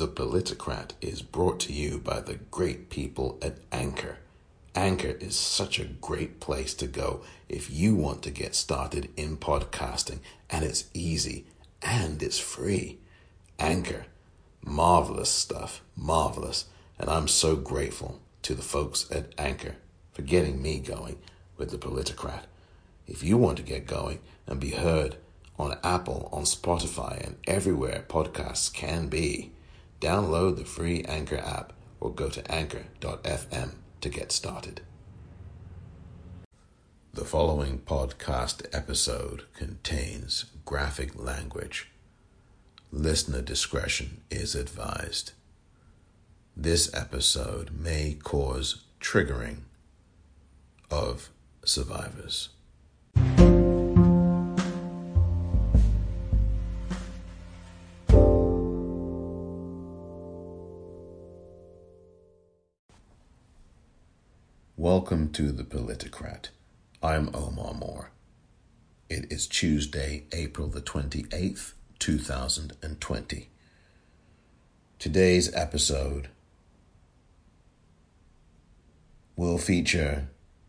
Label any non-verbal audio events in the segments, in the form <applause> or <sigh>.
The Politicrat is brought to you by the great people at Anchor. Anchor is such a great place to go if you want to get started in podcasting, and it's easy and it's free. Anchor, marvelous stuff, marvelous. And I'm so grateful to the folks at Anchor for getting me going with The Politicrat. If you want to get going and be heard on Apple, on Spotify, and everywhere podcasts can be, Download the free Anchor app or go to anchor.fm to get started. The following podcast episode contains graphic language. Listener discretion is advised. This episode may cause triggering of survivors. Welcome to the Politicrat. I'm Omar Moore. It is Tuesday, April the 28th, 2020. Today's episode will feature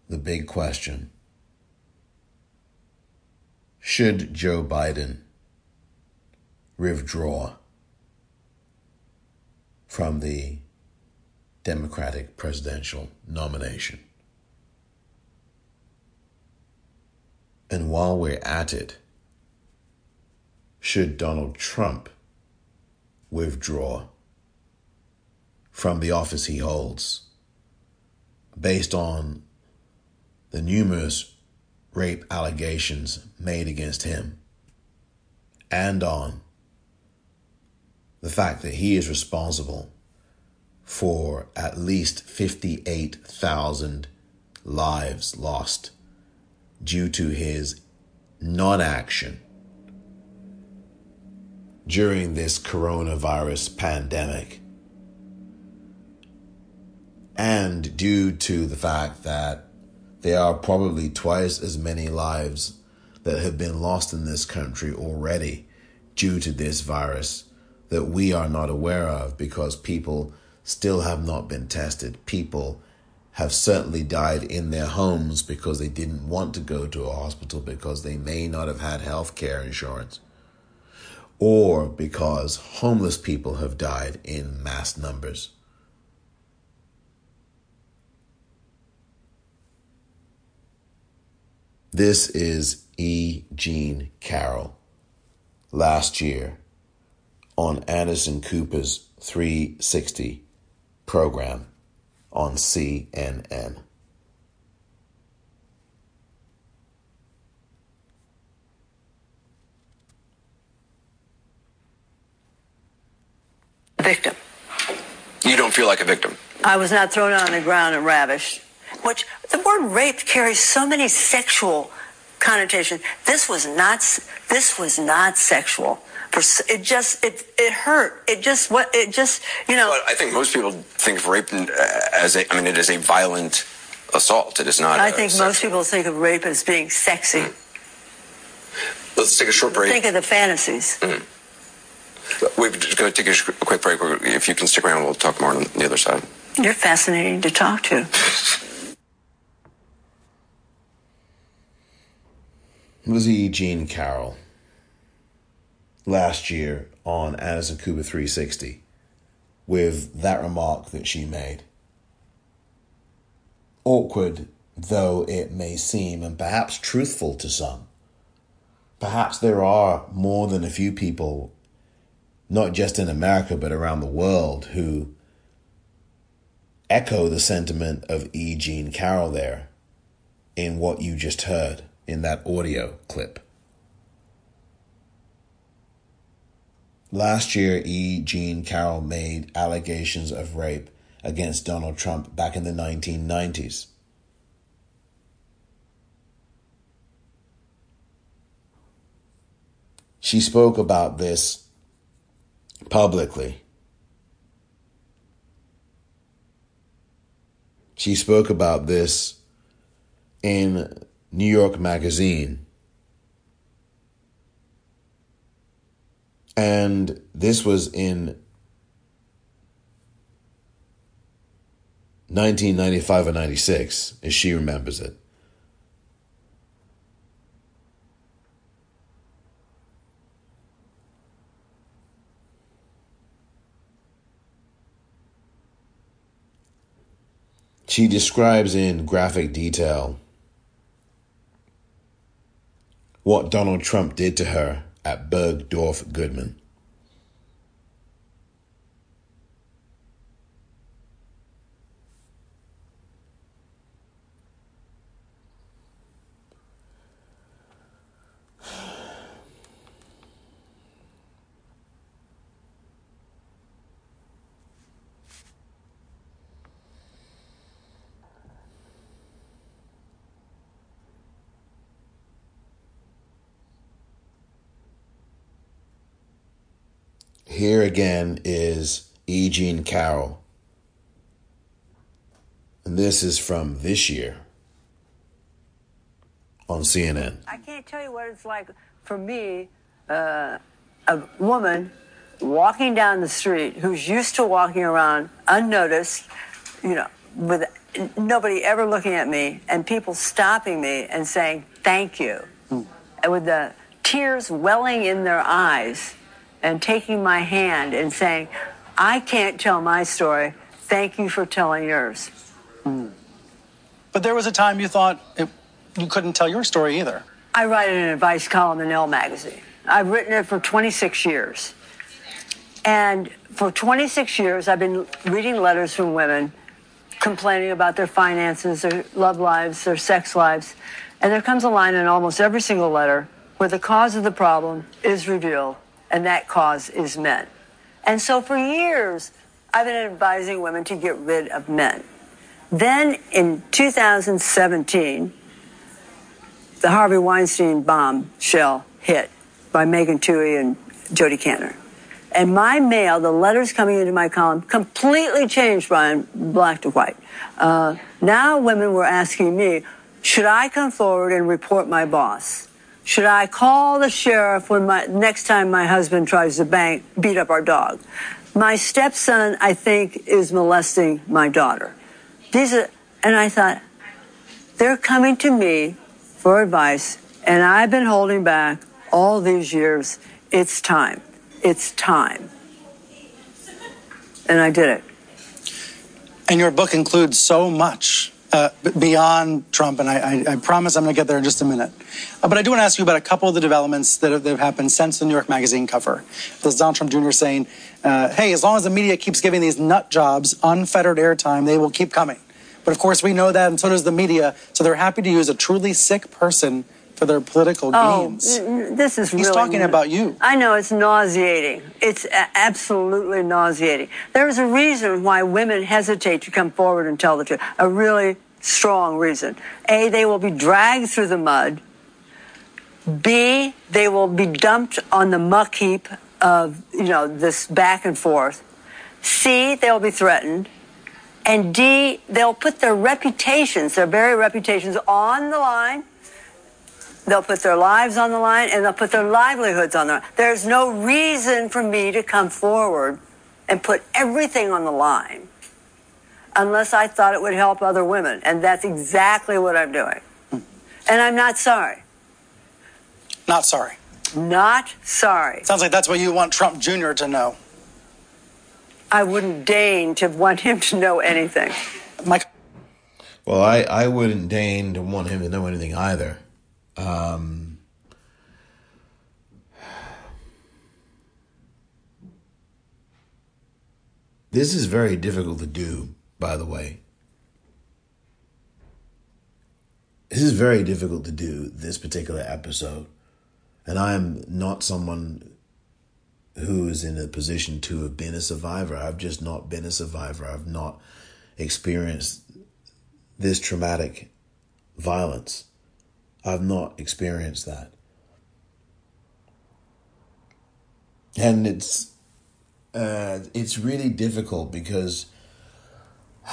the big question Should Joe Biden withdraw from the Democratic presidential nomination. And while we're at it, should Donald Trump withdraw from the office he holds based on the numerous rape allegations made against him and on the fact that he is responsible for at least 58,000 lives lost due to his non action during this coronavirus pandemic. And due to the fact that there are probably twice as many lives that have been lost in this country already due to this virus that we are not aware of because people still have not been tested. People have certainly died in their homes because they didn't want to go to a hospital because they may not have had health care insurance. Or because homeless people have died in mass numbers. This is E. Jean Carroll. Last year on Anderson Cooper's 360 program on CNN. Victim. You don't feel like a victim. I was not thrown on the ground and ravished. Which the word rape carries so many sexual connotations. This was not. This was not sexual it just it it hurt. It just what it just you know. But I think most people think of rape uh, as a. I mean, it is a violent assault. It is not. I think most people think of rape as being sexy. Mm. Let's take a short break. Think of the fantasies. Mm. We're just going to take a quick break. If you can stick around, we'll talk more on the other side. You're fascinating to talk to. <laughs> was E. Jean Carroll last year on Anderson Cooper 360 with that remark that she made. Awkward though it may seem, and perhaps truthful to some, perhaps there are more than a few people, not just in America, but around the world, who echo the sentiment of E. Jean Carroll there in what you just heard in that audio clip. Last year, E. Jean Carroll made allegations of rape against Donald Trump back in the 1990s. She spoke about this publicly. She spoke about this in New York Magazine And this was in 1995 or 96, as she remembers it. She describes in graphic detail what Donald Trump did to her at Bergdorf Goodman. Here again is E. Jean Carroll. And this is from this year on CNN. I can't tell you what it's like for me, uh, a woman walking down the street who's used to walking around unnoticed, you know, with nobody ever looking at me, and people stopping me and saying thank you, mm. and with the tears welling in their eyes and taking my hand and saying, I can't tell my story. Thank you for telling yours. Mm. But there was a time you thought it, you couldn't tell your story either. I write an advice column in Elle magazine. I've written it for 26 years. And for 26 years, I've been reading letters from women complaining about their finances, their love lives, their sex lives. And there comes a line in almost every single letter where the cause of the problem is revealed and that cause is men. And so for years, I've been advising women to get rid of men. Then in 2017, the Harvey Weinstein bombshell hit by Megan Twohey and Jodi Kantor. And my mail, the letters coming into my column, completely changed from black to white. Uh, now women were asking me, should I come forward and report my boss? Should I call the sheriff when my next time my husband tries to bang, beat up our dog? My stepson, I think, is molesting my daughter. These are, and I thought, they're coming to me for advice, and I've been holding back all these years. It's time. It's time. And I did it. And your book includes so much uh, beyond Trump, and I, I, I promise I'm going to get there in just a minute. Uh, but I do want to ask you about a couple of the developments that have, that have happened since the New York Magazine cover. There's Donald Trump Jr. saying, uh, hey, as long as the media keeps giving these nut jobs unfettered airtime, they will keep coming. But of course, we know that, and so does the media. So they're happy to use a truly sick person for their political oh, gains. This is He's really, talking about you. I know it's nauseating. It's absolutely nauseating. There's a reason why women hesitate to come forward and tell the truth. A really strong reason. A, they will be dragged through the mud. B, they will be dumped on the muck heap of, you know, this back and forth. C, they'll be threatened. And D, they'll put their reputations, their very reputations on the line They'll put their lives on the line and they'll put their livelihoods on the line. There's no reason for me to come forward and put everything on the line unless I thought it would help other women. And that's exactly what I'm doing. And I'm not sorry. Not sorry. Not sorry. Sounds like that's what you want Trump Jr. to know. I wouldn't deign to want him to know anything. Mike. Well, I, I wouldn't deign to want him to know anything either. Um, this is very difficult to do, by the way. This is very difficult to do, this particular episode. And I am not someone who is in a position to have been a survivor. I've just not been a survivor. I've not experienced this traumatic violence. I've not experienced that. And it's uh, it's really difficult because <sighs>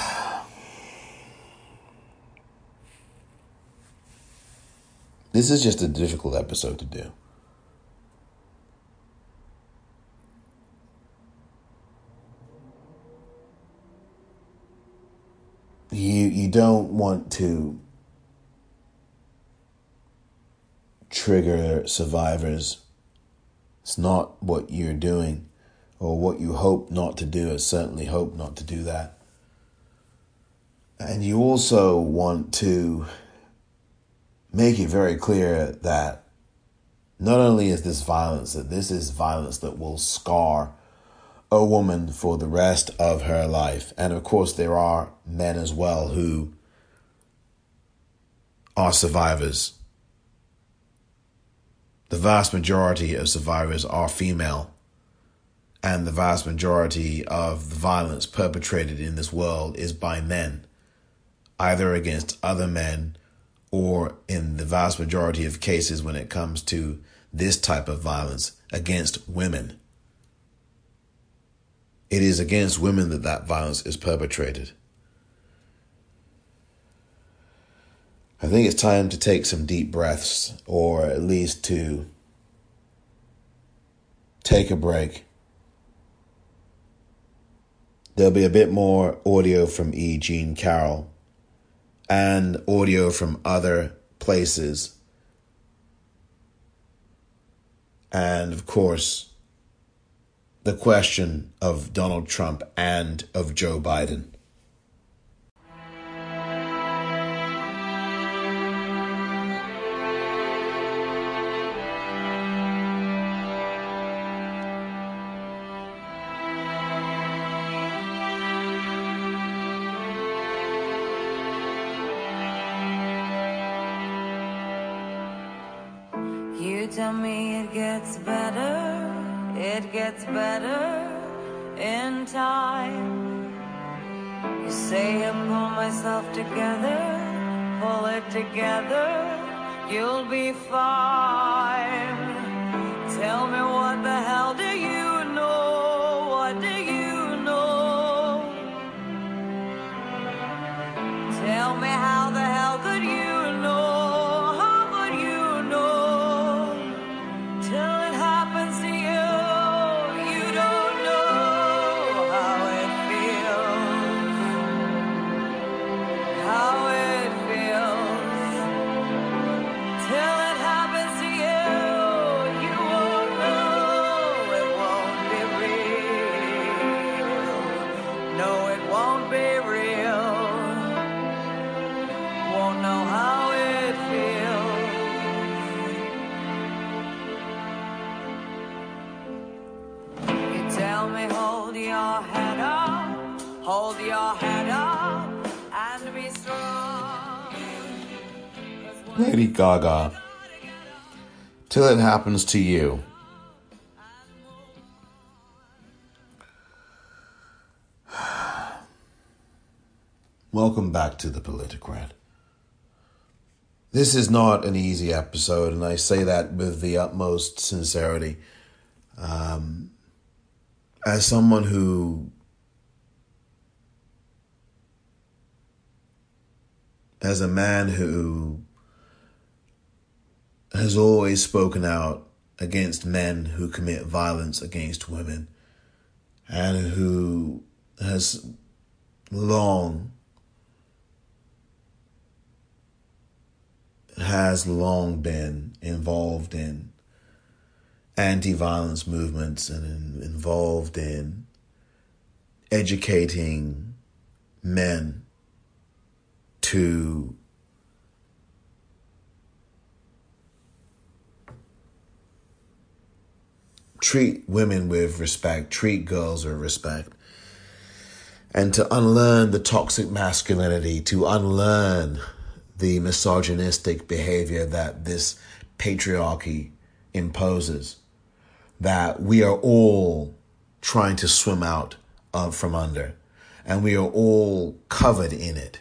this is just a difficult episode to do. you don't want to trigger survivors. It's not what you're doing or what you hope not to do. I certainly hope not to do that. And you also want to make it very clear that not only is this violence, that this is violence that will scar a woman for the rest of her life. And of course, there are men as well who are survivors. The vast majority of survivors are female, and the vast majority of the violence perpetrated in this world is by men, either against other men or in the vast majority of cases when it comes to this type of violence against women. It is against women that that violence is perpetrated. I think it's time to take some deep breaths, or at least to take a break. There'll be a bit more audio from E. Jean Carroll and audio from other places. And of course, the question of Donald Trump and of Joe Biden. Gaga. Till it happens to you. Welcome back to the Politicrat. This is not an easy episode, and I say that with the utmost sincerity. Um, as someone who as a man who has always spoken out against men who commit violence against women and who has long has long been involved in anti-violence movements and in, involved in educating men to treat women with respect, treat girls with respect, and to unlearn the toxic masculinity, to unlearn the misogynistic behavior that this patriarchy imposes, that we are all trying to swim out of from under, and we are all covered in it.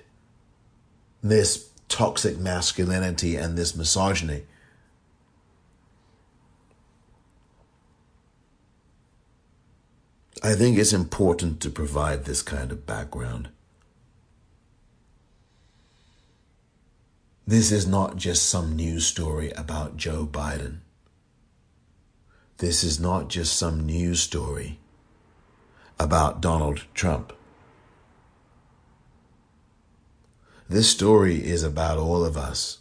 This toxic masculinity and this misogyny. I think it's important to provide this kind of background. This is not just some news story about Joe Biden. This is not just some news story about Donald Trump. This story is about all of us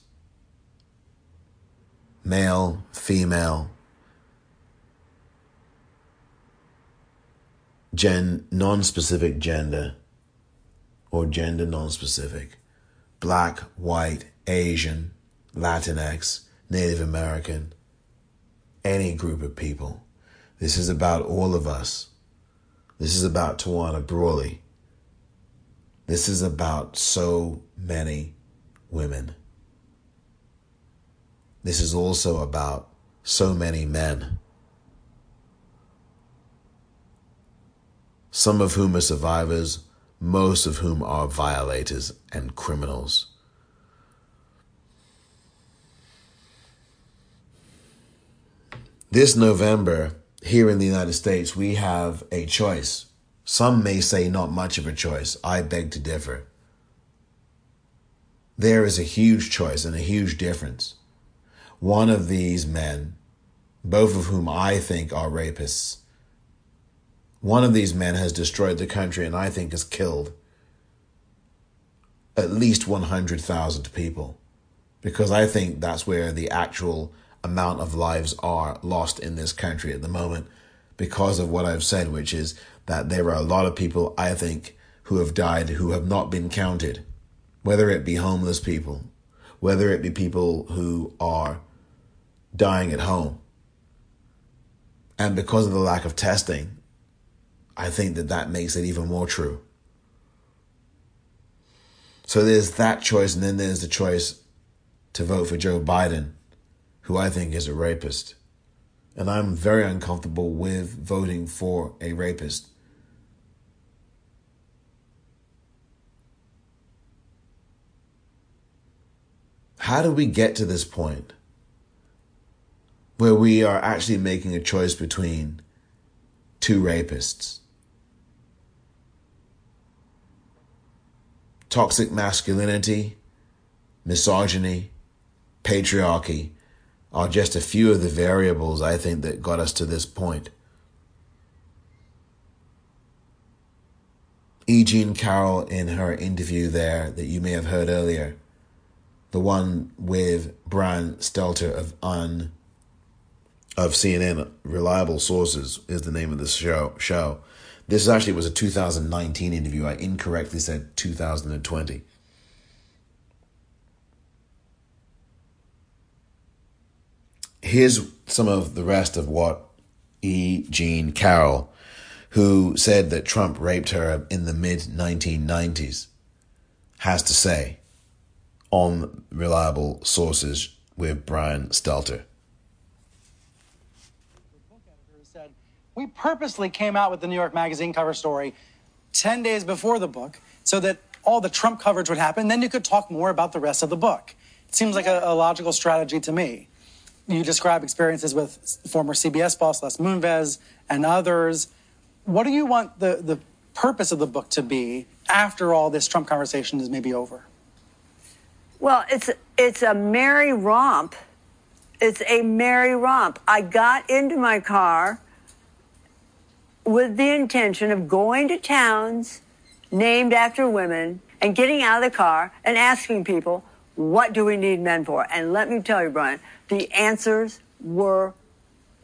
male, female, gen non-specific gender or gender non-specific. Black white asian latinx native american any group of people. This is about all of us. This is about tawana brawley. This is about so many women. This is also about so many men some of whom are survivors, most of whom are violators and criminals. This November, here in the United States, we have a choice. Some may say not much of a choice. I beg to differ. There is a huge choice and a huge difference. One of these men, both of whom I think are rapists, one of these men has destroyed the country and I think has killed at least 100,000 people because I think that's where the actual amount of lives are lost in this country at the moment because of what I've said, which is that there are a lot of people, I think, who have died who have not been counted, whether it be homeless people, whether it be people who are dying at home. And because of the lack of testing, I think that that makes it even more true. So there's that choice, and then there's the choice to vote for Joe Biden, who I think is a rapist. And I'm very uncomfortable with voting for a rapist. How do we get to this point where we are actually making a choice between two rapists? Toxic masculinity, misogyny, patriarchy are just a few of the variables I think that got us to this point. E. Jean Carroll, in her interview there that you may have heard earlier, the one with Brian Stelter of Un of CNN, Reliable Sources is the name of the show. Show this actually was a 2019 interview. I incorrectly said 2020. Here's some of the rest of what E. Jean Carroll, who said that Trump raped her in the mid 1990s, has to say on reliable sources with Brian Stelter. We purposely came out with the New York Magazine cover story 10 days before the book so that all the Trump coverage would happen. Then you could talk more about the rest of the book. It seems like a, a logical strategy to me. You describe experiences with former CBS boss Les Moonves and others. What do you want the, the purpose of the book to be after all this Trump conversation is maybe over? Well, it's it's a merry romp. It's a merry romp. I got into my car with the intention of going to towns named after women and getting out of the car and asking people, what do we need men for? And let me tell you, Brian, the answers were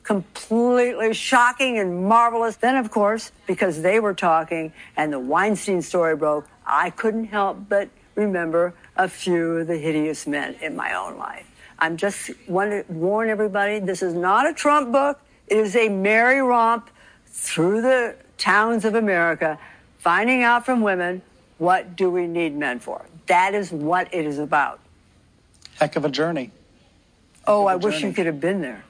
completely shocking and marvelous. Then, of course, because they were talking and the Weinstein story broke, I couldn't help but remember a few of the hideous men in my own life. I'm just want to warn everybody this is not a Trump book. It is a merry romp through the towns of America, finding out from women what do we need men for. That is what it is about. Heck of a journey. Heck oh, I journey. wish you could have been there.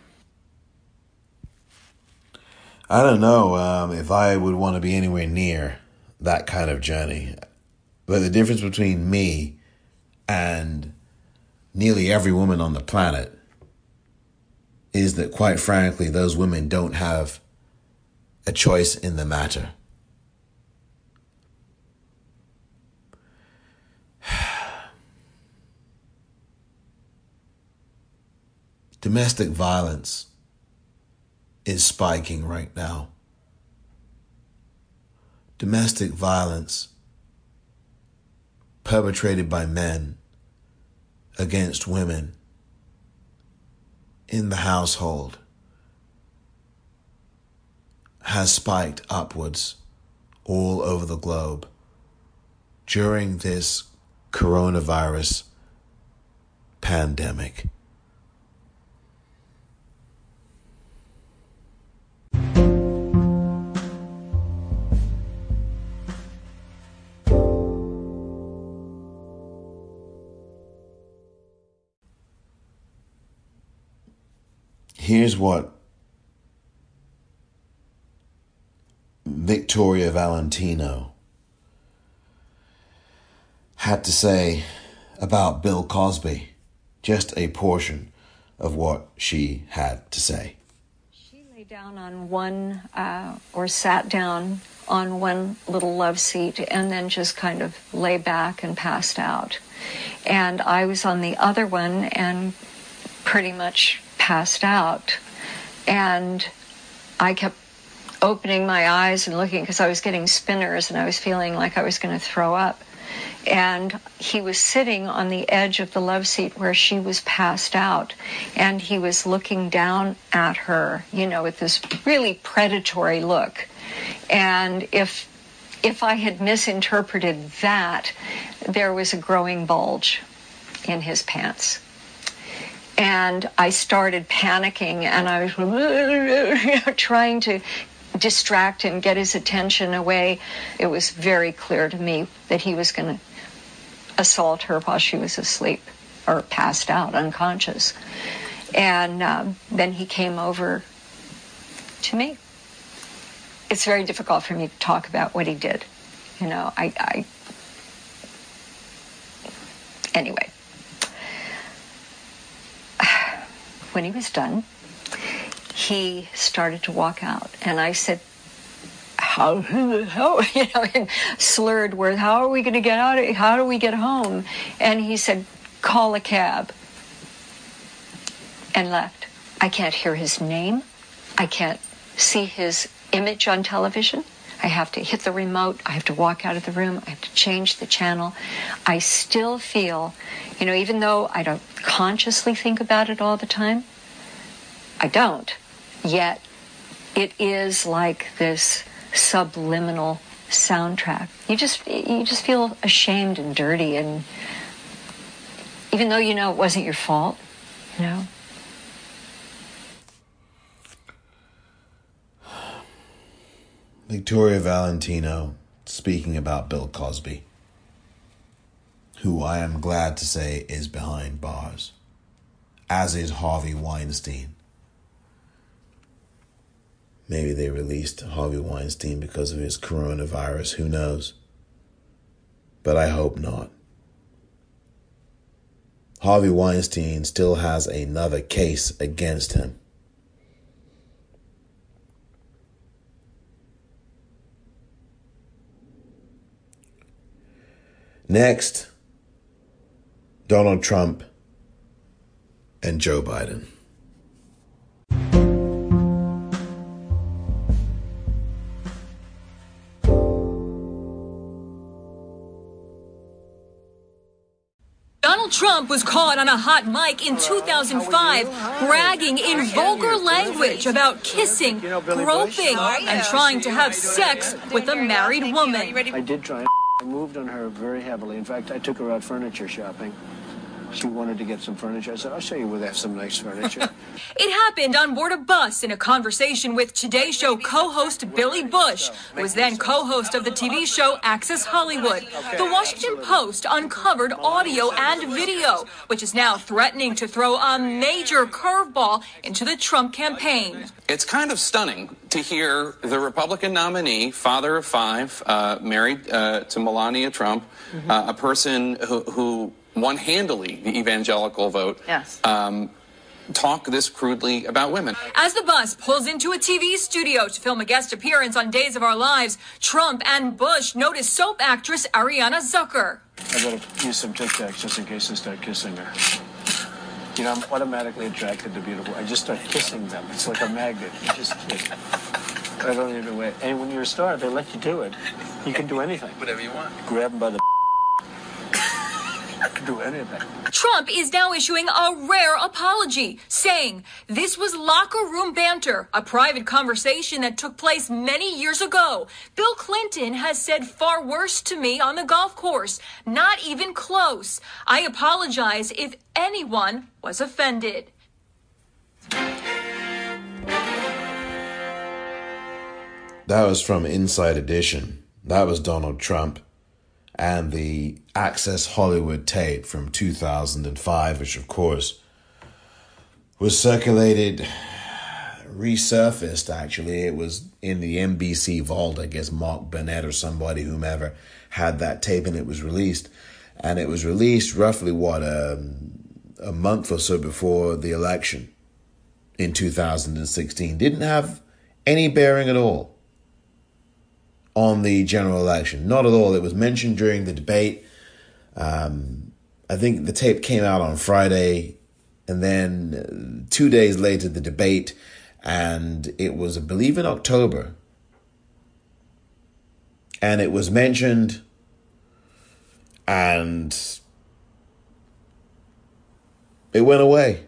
I don't know um, if I would want to be anywhere near that kind of journey. But the difference between me and nearly every woman on the planet is that, quite frankly, those women don't have a choice in the matter. <sighs> Domestic violence is spiking right now. Domestic violence, perpetrated by men against women in the household has spiked upwards all over the globe during this coronavirus pandemic. Here's what Victoria Valentino had to say about Bill Cosby. Just a portion of what she had to say. She lay down on one, uh, or sat down on one little love seat and then just kind of lay back and passed out. And I was on the other one and pretty much passed out. And I kept opening my eyes and looking because I was getting spinners and I was feeling like I was going to throw up. And he was sitting on the edge of the love seat where she was passed out. And he was looking down at her, you know, with this really predatory look. And if if I had misinterpreted that, there was a growing bulge in his pants and I started panicking and I was <laughs> trying to distract him, get his attention away. It was very clear to me that he was going to assault her while she was asleep or passed out, unconscious. And um, then he came over to me. It's very difficult for me to talk about what he did. You know, I, I anyway. <sighs> when he was done, he started to walk out. And I said, how, <laughs> <laughs> you know, slurred words, how are we going to get out of How do we get home? And he said, call a cab. And left. I can't hear his name. I can't see his image on television. I have to hit the remote. I have to walk out of the room. I have to change the channel. I still feel, you know, even though I don't consciously think about it all the time, I don't. Yet it is like this subliminal soundtrack. You just you just feel ashamed and dirty and even though you know it wasn't your fault, you know. Victoria Valentino speaking about Bill Cosby, who I am glad to say is behind bars, as is Harvey Weinstein. Maybe they released Harvey Weinstein because of his coronavirus, who knows? But I hope not. Harvey Weinstein still has another case against him. Next, Donald Trump and Joe Biden. Trump was caught on a hot mic in 2005 bragging in vulgar language about kissing, groping, and trying to have sex with a married woman. I did try. I moved on her very heavily. In fact, I took her out furniture shopping. She wanted to get some furniture. I said, I'll show you where they have some nice furniture. <laughs> it happened on board a bus in a conversation with Today Show co host Billy Bush, who was then co host of the TV show Access Hollywood. The Washington Post uncovered audio and video, which is now threatening to throw a major curveball into the Trump campaign. It's kind of stunning to hear the Republican nominee, father of five, uh, married uh, to Melania Trump, mm-hmm. uh, a person who, who won handily the evangelical vote. Yes. Um, talk this crudely about women. As the bus pulls into a TV studio to film a guest appearance on Days of Our Lives, Trump and Bush notice soap actress Arianne Zucker. I better use some Tic Tacs just in case I start kissing her. You know, I'm automatically attracted to beautiful. I just start kissing them. It's like a magnet. You just kiss. I don't even wait. And when you're a star, they let you do it. You can do anything. Whatever you want. Grab them by the do anything. Trump is now issuing a rare apology, saying this was locker room banter, a private conversation that took place many years ago. Bill Clinton has said far worse to me on the golf course. Not even close. I apologize if anyone was offended. That was from Inside Edition. That was Donald Trump and the Access Hollywood tape from 2005, which of course was circulated, resurfaced actually. It was in the NBC vault. I guess Mark Burnett or somebody, whomever, had that tape and it was released. And it was released roughly, what, um, a month or so before the election in 2016. Didn't have any bearing at all on the general election. Not at all. It was mentioned during the debate. Um, I think the tape came out on Friday, and then two days later, the debate, and it was, I believe, in October. And it was mentioned, and it went away.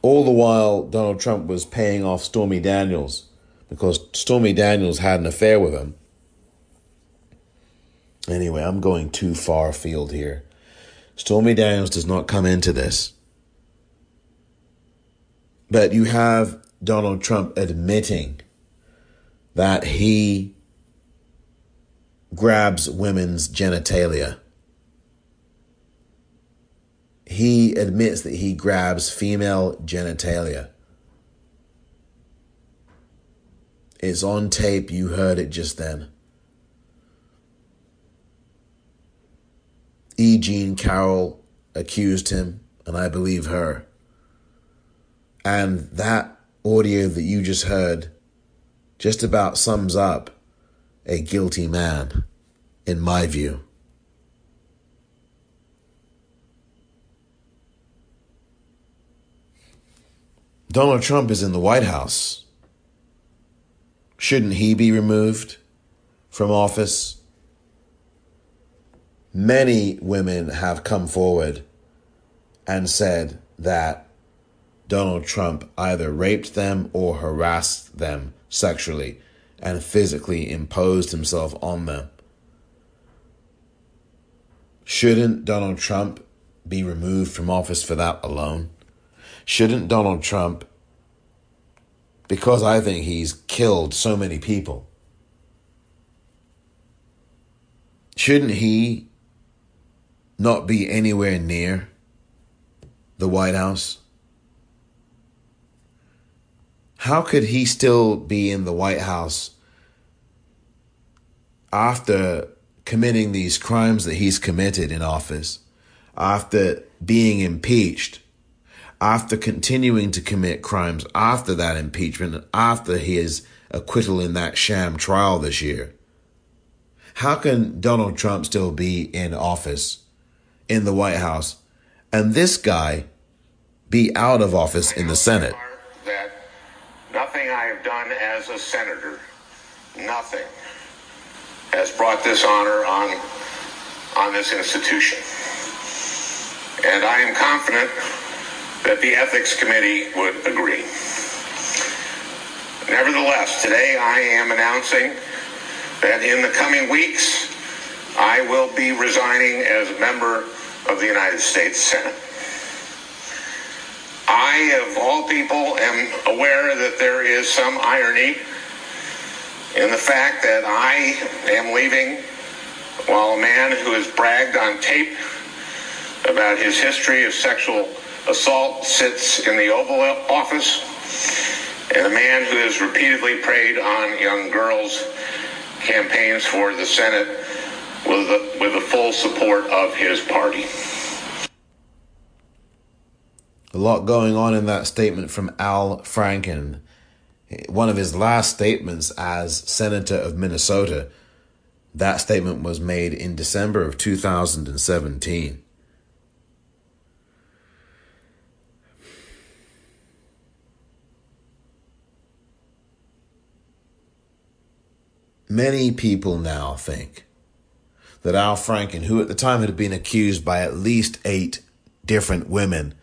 All the while, Donald Trump was paying off Stormy Daniels because Stormy Daniels had an affair with him. Anyway, I'm going too far afield here. Stormy Daniels does not come into this. But you have Donald Trump admitting that he grabs women's genitalia. He admits that he grabs female genitalia. It's on tape. You heard it just then. E. Jean Carroll accused him, and I believe her. And that audio that you just heard just about sums up a guilty man, in my view. Donald Trump is in the White House. Shouldn't he be removed from office? Many women have come forward and said that Donald Trump either raped them or harassed them sexually and physically imposed himself on them. Shouldn't Donald Trump be removed from office for that alone? Shouldn't Donald Trump because I think he's killed so many people. Shouldn't he not be anywhere near the White House? How could he still be in the White House after committing these crimes that he's committed in office, after being impeached? After continuing to commit crimes after that impeachment and after his acquittal in that sham trial this year. How can Donald Trump still be in office in the White House and this guy be out of office in the Senate? That nothing I have done as a senator, nothing, has brought this honor on, on this institution. And I am confident that the Ethics Committee would agree. Nevertheless, today I am announcing that in the coming weeks, I will be resigning as a member of the United States Senate. I, of all people, am aware that there is some irony in the fact that I am leaving while a man who has bragged on tape about his history of sexual assault sits in the Oval Office, and a man who has repeatedly preyed on young girls campaigns for the Senate with the, with the full support of his party. A lot going on in that statement from Al Franken. One of his last statements as Senator of Minnesota. That statement was made in December of 2017. Many people now think that Al Franken, who at the time had been accused by at least eight different women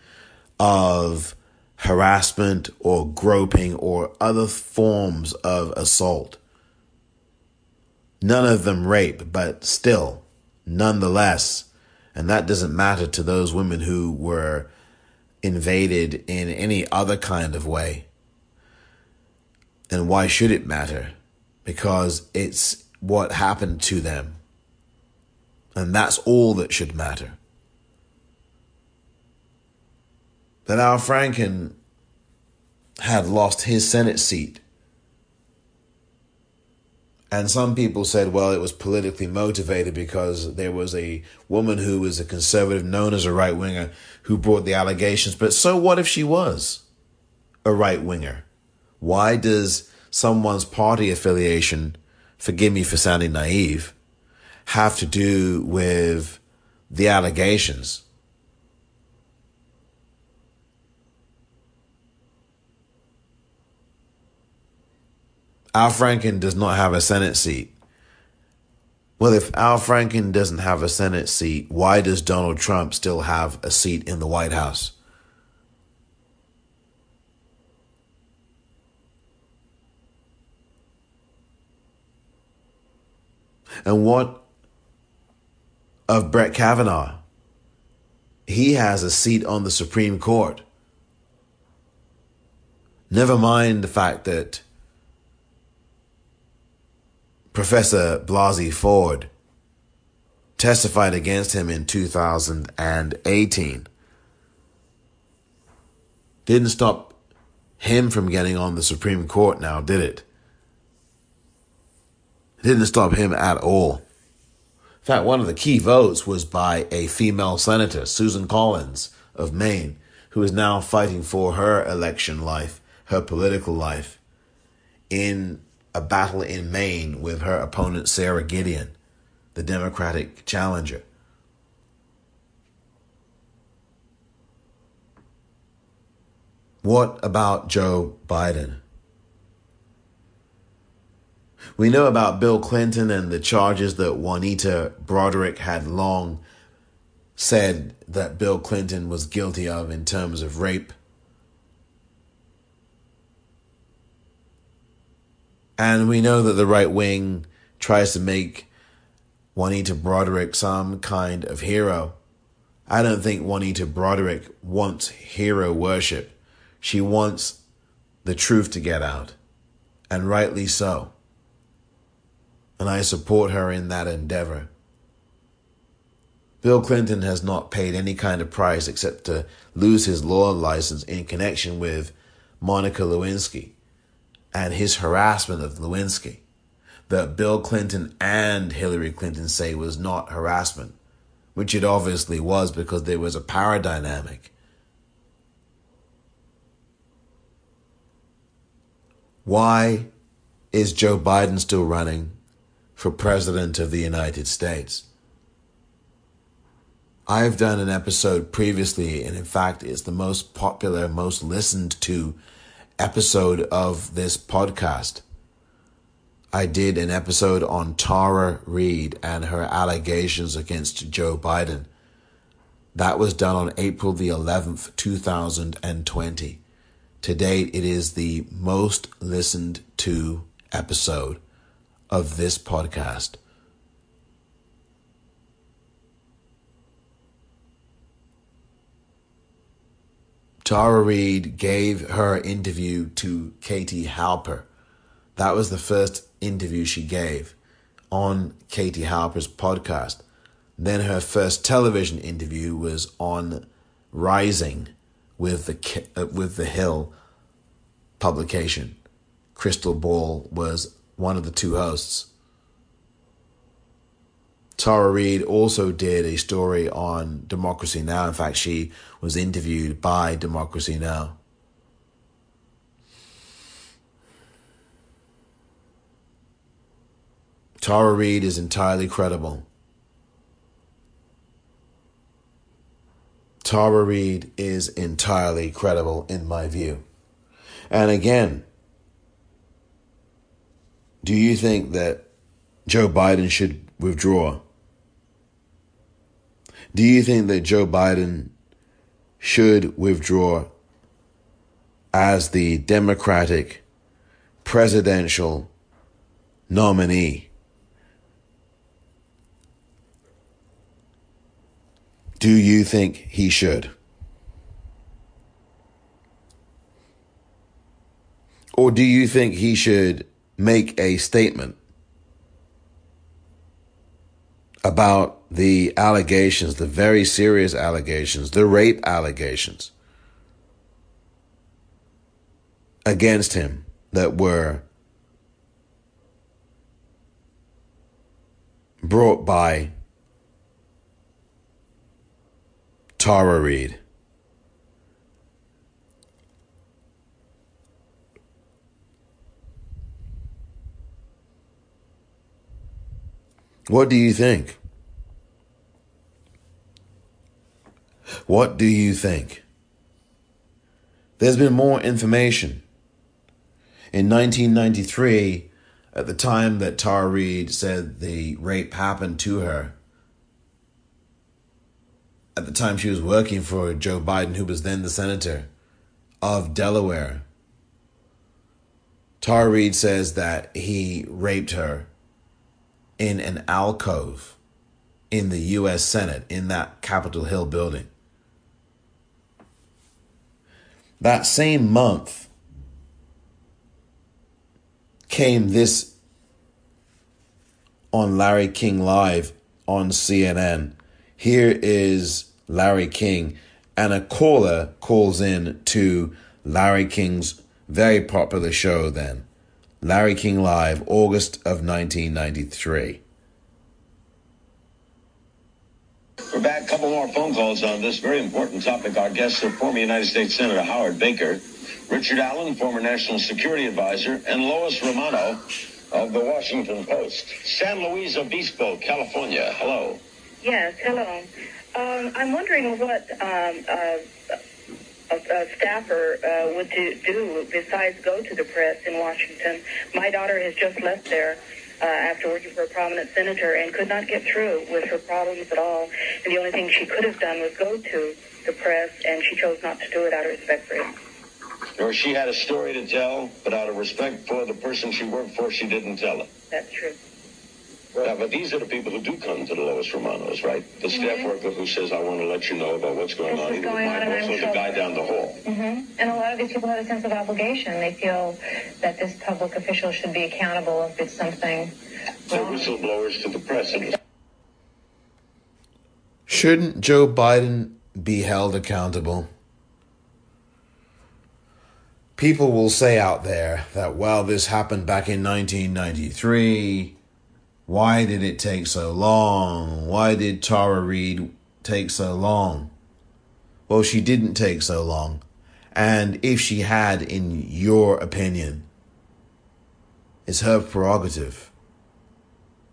of harassment or groping or other forms of assault, none of them rape, but still, nonetheless, and that doesn't matter to those women who were invaded in any other kind of way. And why should it matter? Because it's what happened to them. And that's all that should matter. That Al Franken had lost his Senate seat. And some people said, well, it was politically motivated because there was a woman who was a conservative, known as a right winger, who brought the allegations. But so what if she was a right winger? Why does someone's party affiliation, forgive me for sounding naive, have to do with the allegations? Al Franken does not have a Senate seat. Well, if Al Franken doesn't have a Senate seat, why does Donald Trump still have a seat in the White House? And what of Brett Kavanaugh? He has a seat on the Supreme Court. Never mind the fact that Professor Blasey Ford testified against him in 2018. Didn't stop him from getting on the Supreme Court now, did it? Didn't stop him at all. In fact, one of the key votes was by a female senator, Susan Collins of Maine, who is now fighting for her election life, her political life, in a battle in Maine with her opponent, Sara Gideon, the Democratic challenger. What about Joe Biden? We know about Bill Clinton and the charges that Juanita Broaddrick had long said that Bill Clinton was guilty of in terms of rape. And we know that the right wing tries to make Juanita Broaddrick some kind of hero. I don't think Juanita Broaddrick wants hero worship. She wants the truth to get out, and rightly so. And I support her in that endeavor. Bill Clinton has not paid any kind of price except to lose his law license in connection with Monica Lewinsky and his harassment of Lewinsky that Bill Clinton and Hillary Clinton say was not harassment, which it obviously was because there was a power dynamic. Why is Joe Biden still running for President of the United States? I've done an episode previously, and in fact, it's the most popular, most listened to episode of this podcast. I did an episode on Tara Reade and her allegations against Joe Biden. That was done on April the 11th, 2020. To date, it is the most listened to episode of this podcast. Tara Reade gave her interview to Katie Halper. That was the first interview she gave on Katie Halper's podcast. Then her first television interview was on Rising with the uh, with the Hill publication. Krystal Ball was one of the two hosts. Tara Reade also did a story on Democracy Now! In fact, she was interviewed by Democracy Now! Tara Reade is entirely credible. Tara Reade is entirely credible in my view. And again, do you think that Joe Biden should withdraw? Do you think that Joe Biden should withdraw as the Democratic presidential nominee? Do you think he should? Or do you think he should make a statement about the allegations, the very serious allegations, the rape allegations against him that were brought by Tara Reade. What do you think? What do you think? There's been more information. In 1993, at the time that Tara Reade said the rape happened to her, at the time she was working for Joe Biden, who was then the senator of Delaware, Tara Reade says that he raped her in an alcove in the U.S. Senate in that Capitol Hill building. That same month came this on Larry King Live on CNN. Here is Larry King, and a caller calls in to Larry King's very popular show then. Larry King Live, August of 1993. We're back. A couple more phone calls on this very important topic. Our guests are former United States Senator Howard Baker, Richard Allen, former National Security Advisor, and Lois Romano of the Washington Post. San Luis Obispo, California. Hello. Yes, hello. Um, I'm wondering what um, uh, a, a staffer uh, would do, do besides go to the press in Washington. My daughter has just left there uh, after working for a prominent senator and could not get through with her problems at all. And the only thing she could have done was go to the press, and she chose not to do it out of respect for him. Or she had a story to tell, but out of respect for the person she worked for, she didn't tell it. That's true. Yeah, but these are the people who do come to the Lois Romanos, right? The staff Mhm. worker who says, I want to let you know about what's going This on, is either with going my on, and boss or the guy down the hall. Mm-hmm. And a lot of these people have a sense of obligation. They feel that this public official should be accountable if it's something They're whistleblowers to the press. And Shouldn't Joe Biden be held accountable? People will say out there that, well, this happened back in 1993. Why did it take so long? Why did Tara Reade take so long? Well, she didn't take so long. And if she had, in your opinion, it's her prerogative,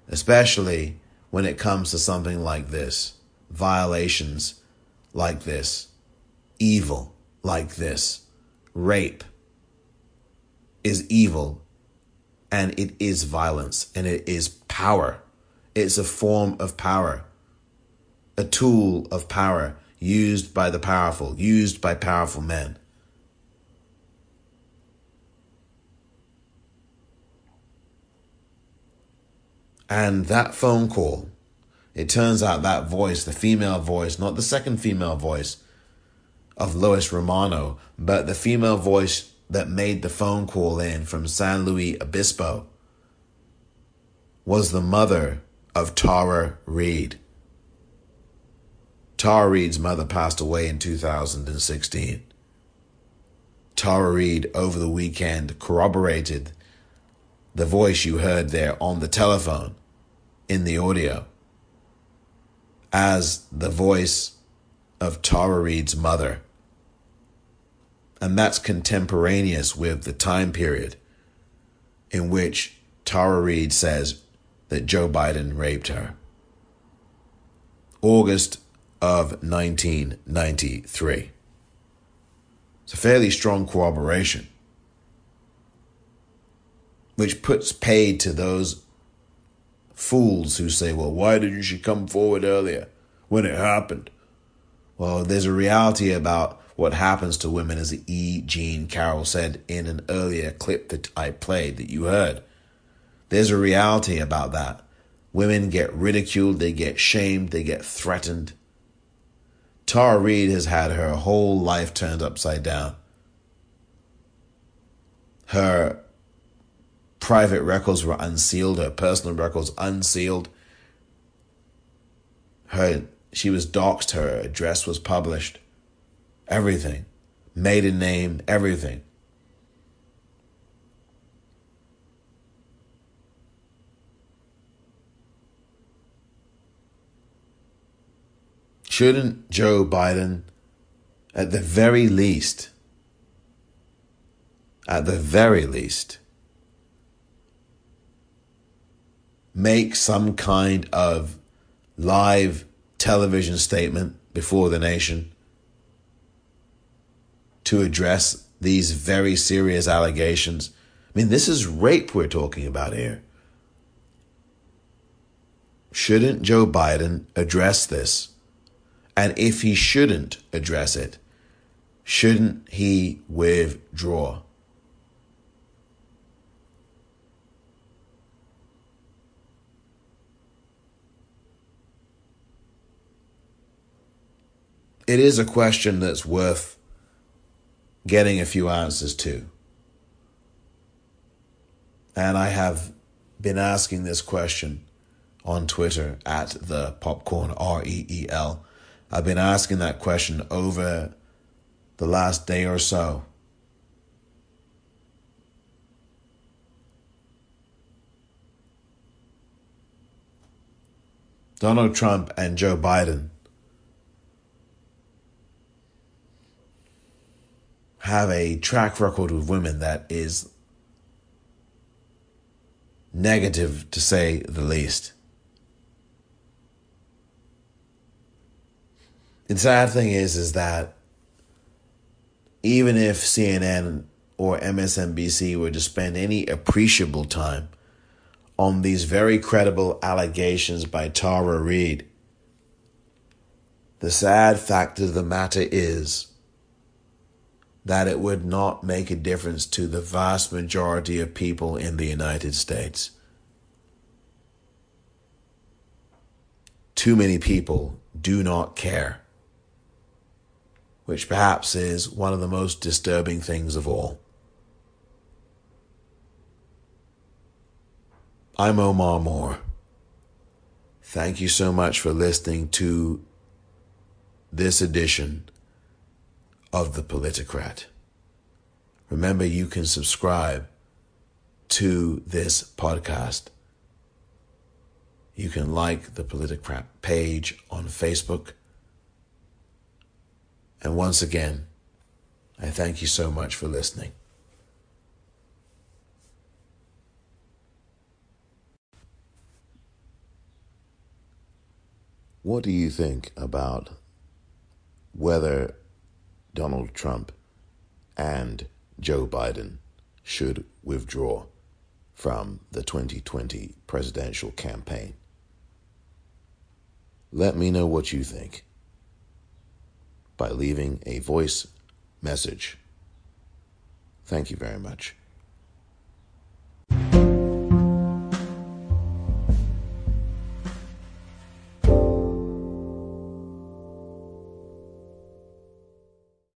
especially when it comes to something like this violations like this, evil like this, rape is evil and it is violence and it is power. It's a form of power, a tool of power used by the powerful, used by powerful men. And that phone call, it turns out that voice, the female voice, not the second female voice of Lois Romano, but the female voice that made the phone call in from San Luis Obispo, was the mother of Tara Reade. Tara Reade's mother passed away in 2016. Tara Reade over the weekend corroborated the voice you heard there on the telephone in the audio as the voice of Tara Reade's mother. And that's contemporaneous with the time period in which Tara Reade says that Joe Biden raped her. August of 1993. It's a fairly strong corroboration, which puts paid to those fools who say, well, why didn't she come forward earlier? when it happened. Well, there's a reality about what happens to women, as E. Jean Carroll said in an earlier clip that I played that you heard. There's a reality about that. Women get ridiculed, they get shamed, they get threatened. Tara Reade has had her whole life turned upside down. Her private records were unsealed, her personal records unsealed. Her she was doxxed, her address was published. Everything. Maiden name, everything. Shouldn't Joe Biden, at the very least, at the very least, make some kind of live television statement before the nation to address these very serious allegations? I mean, this is rape we're talking about here. Shouldn't Joe Biden address this? And if he shouldn't address it, shouldn't he withdraw? It is a question that's worth getting a few answers to. And I have been asking this question on Twitter at the popcorn R E E L I've been asking that question over the last day or so. Donald Trump and Joe Biden have a track record with women that is negative to say the least. the sad thing is, is that even if CNN or MSNBC were to spend any appreciable time on these very credible allegations by Tara Reade, the sad fact of the matter is that it would not make a difference to the vast majority of people in the United States. Too many people do not care which perhaps is one of the most disturbing things of all. I'm Omar Moore. Thank you so much for listening to this edition of The Politicrat. Remember, you can subscribe to this podcast. You can like the Politicrat page on Facebook. And once again, I thank you so much for listening. What do you think about whether Donald Trump and Joe Biden should withdraw from the 2020 presidential campaign. Let me know what you think by leaving a voice message. Thank you very much.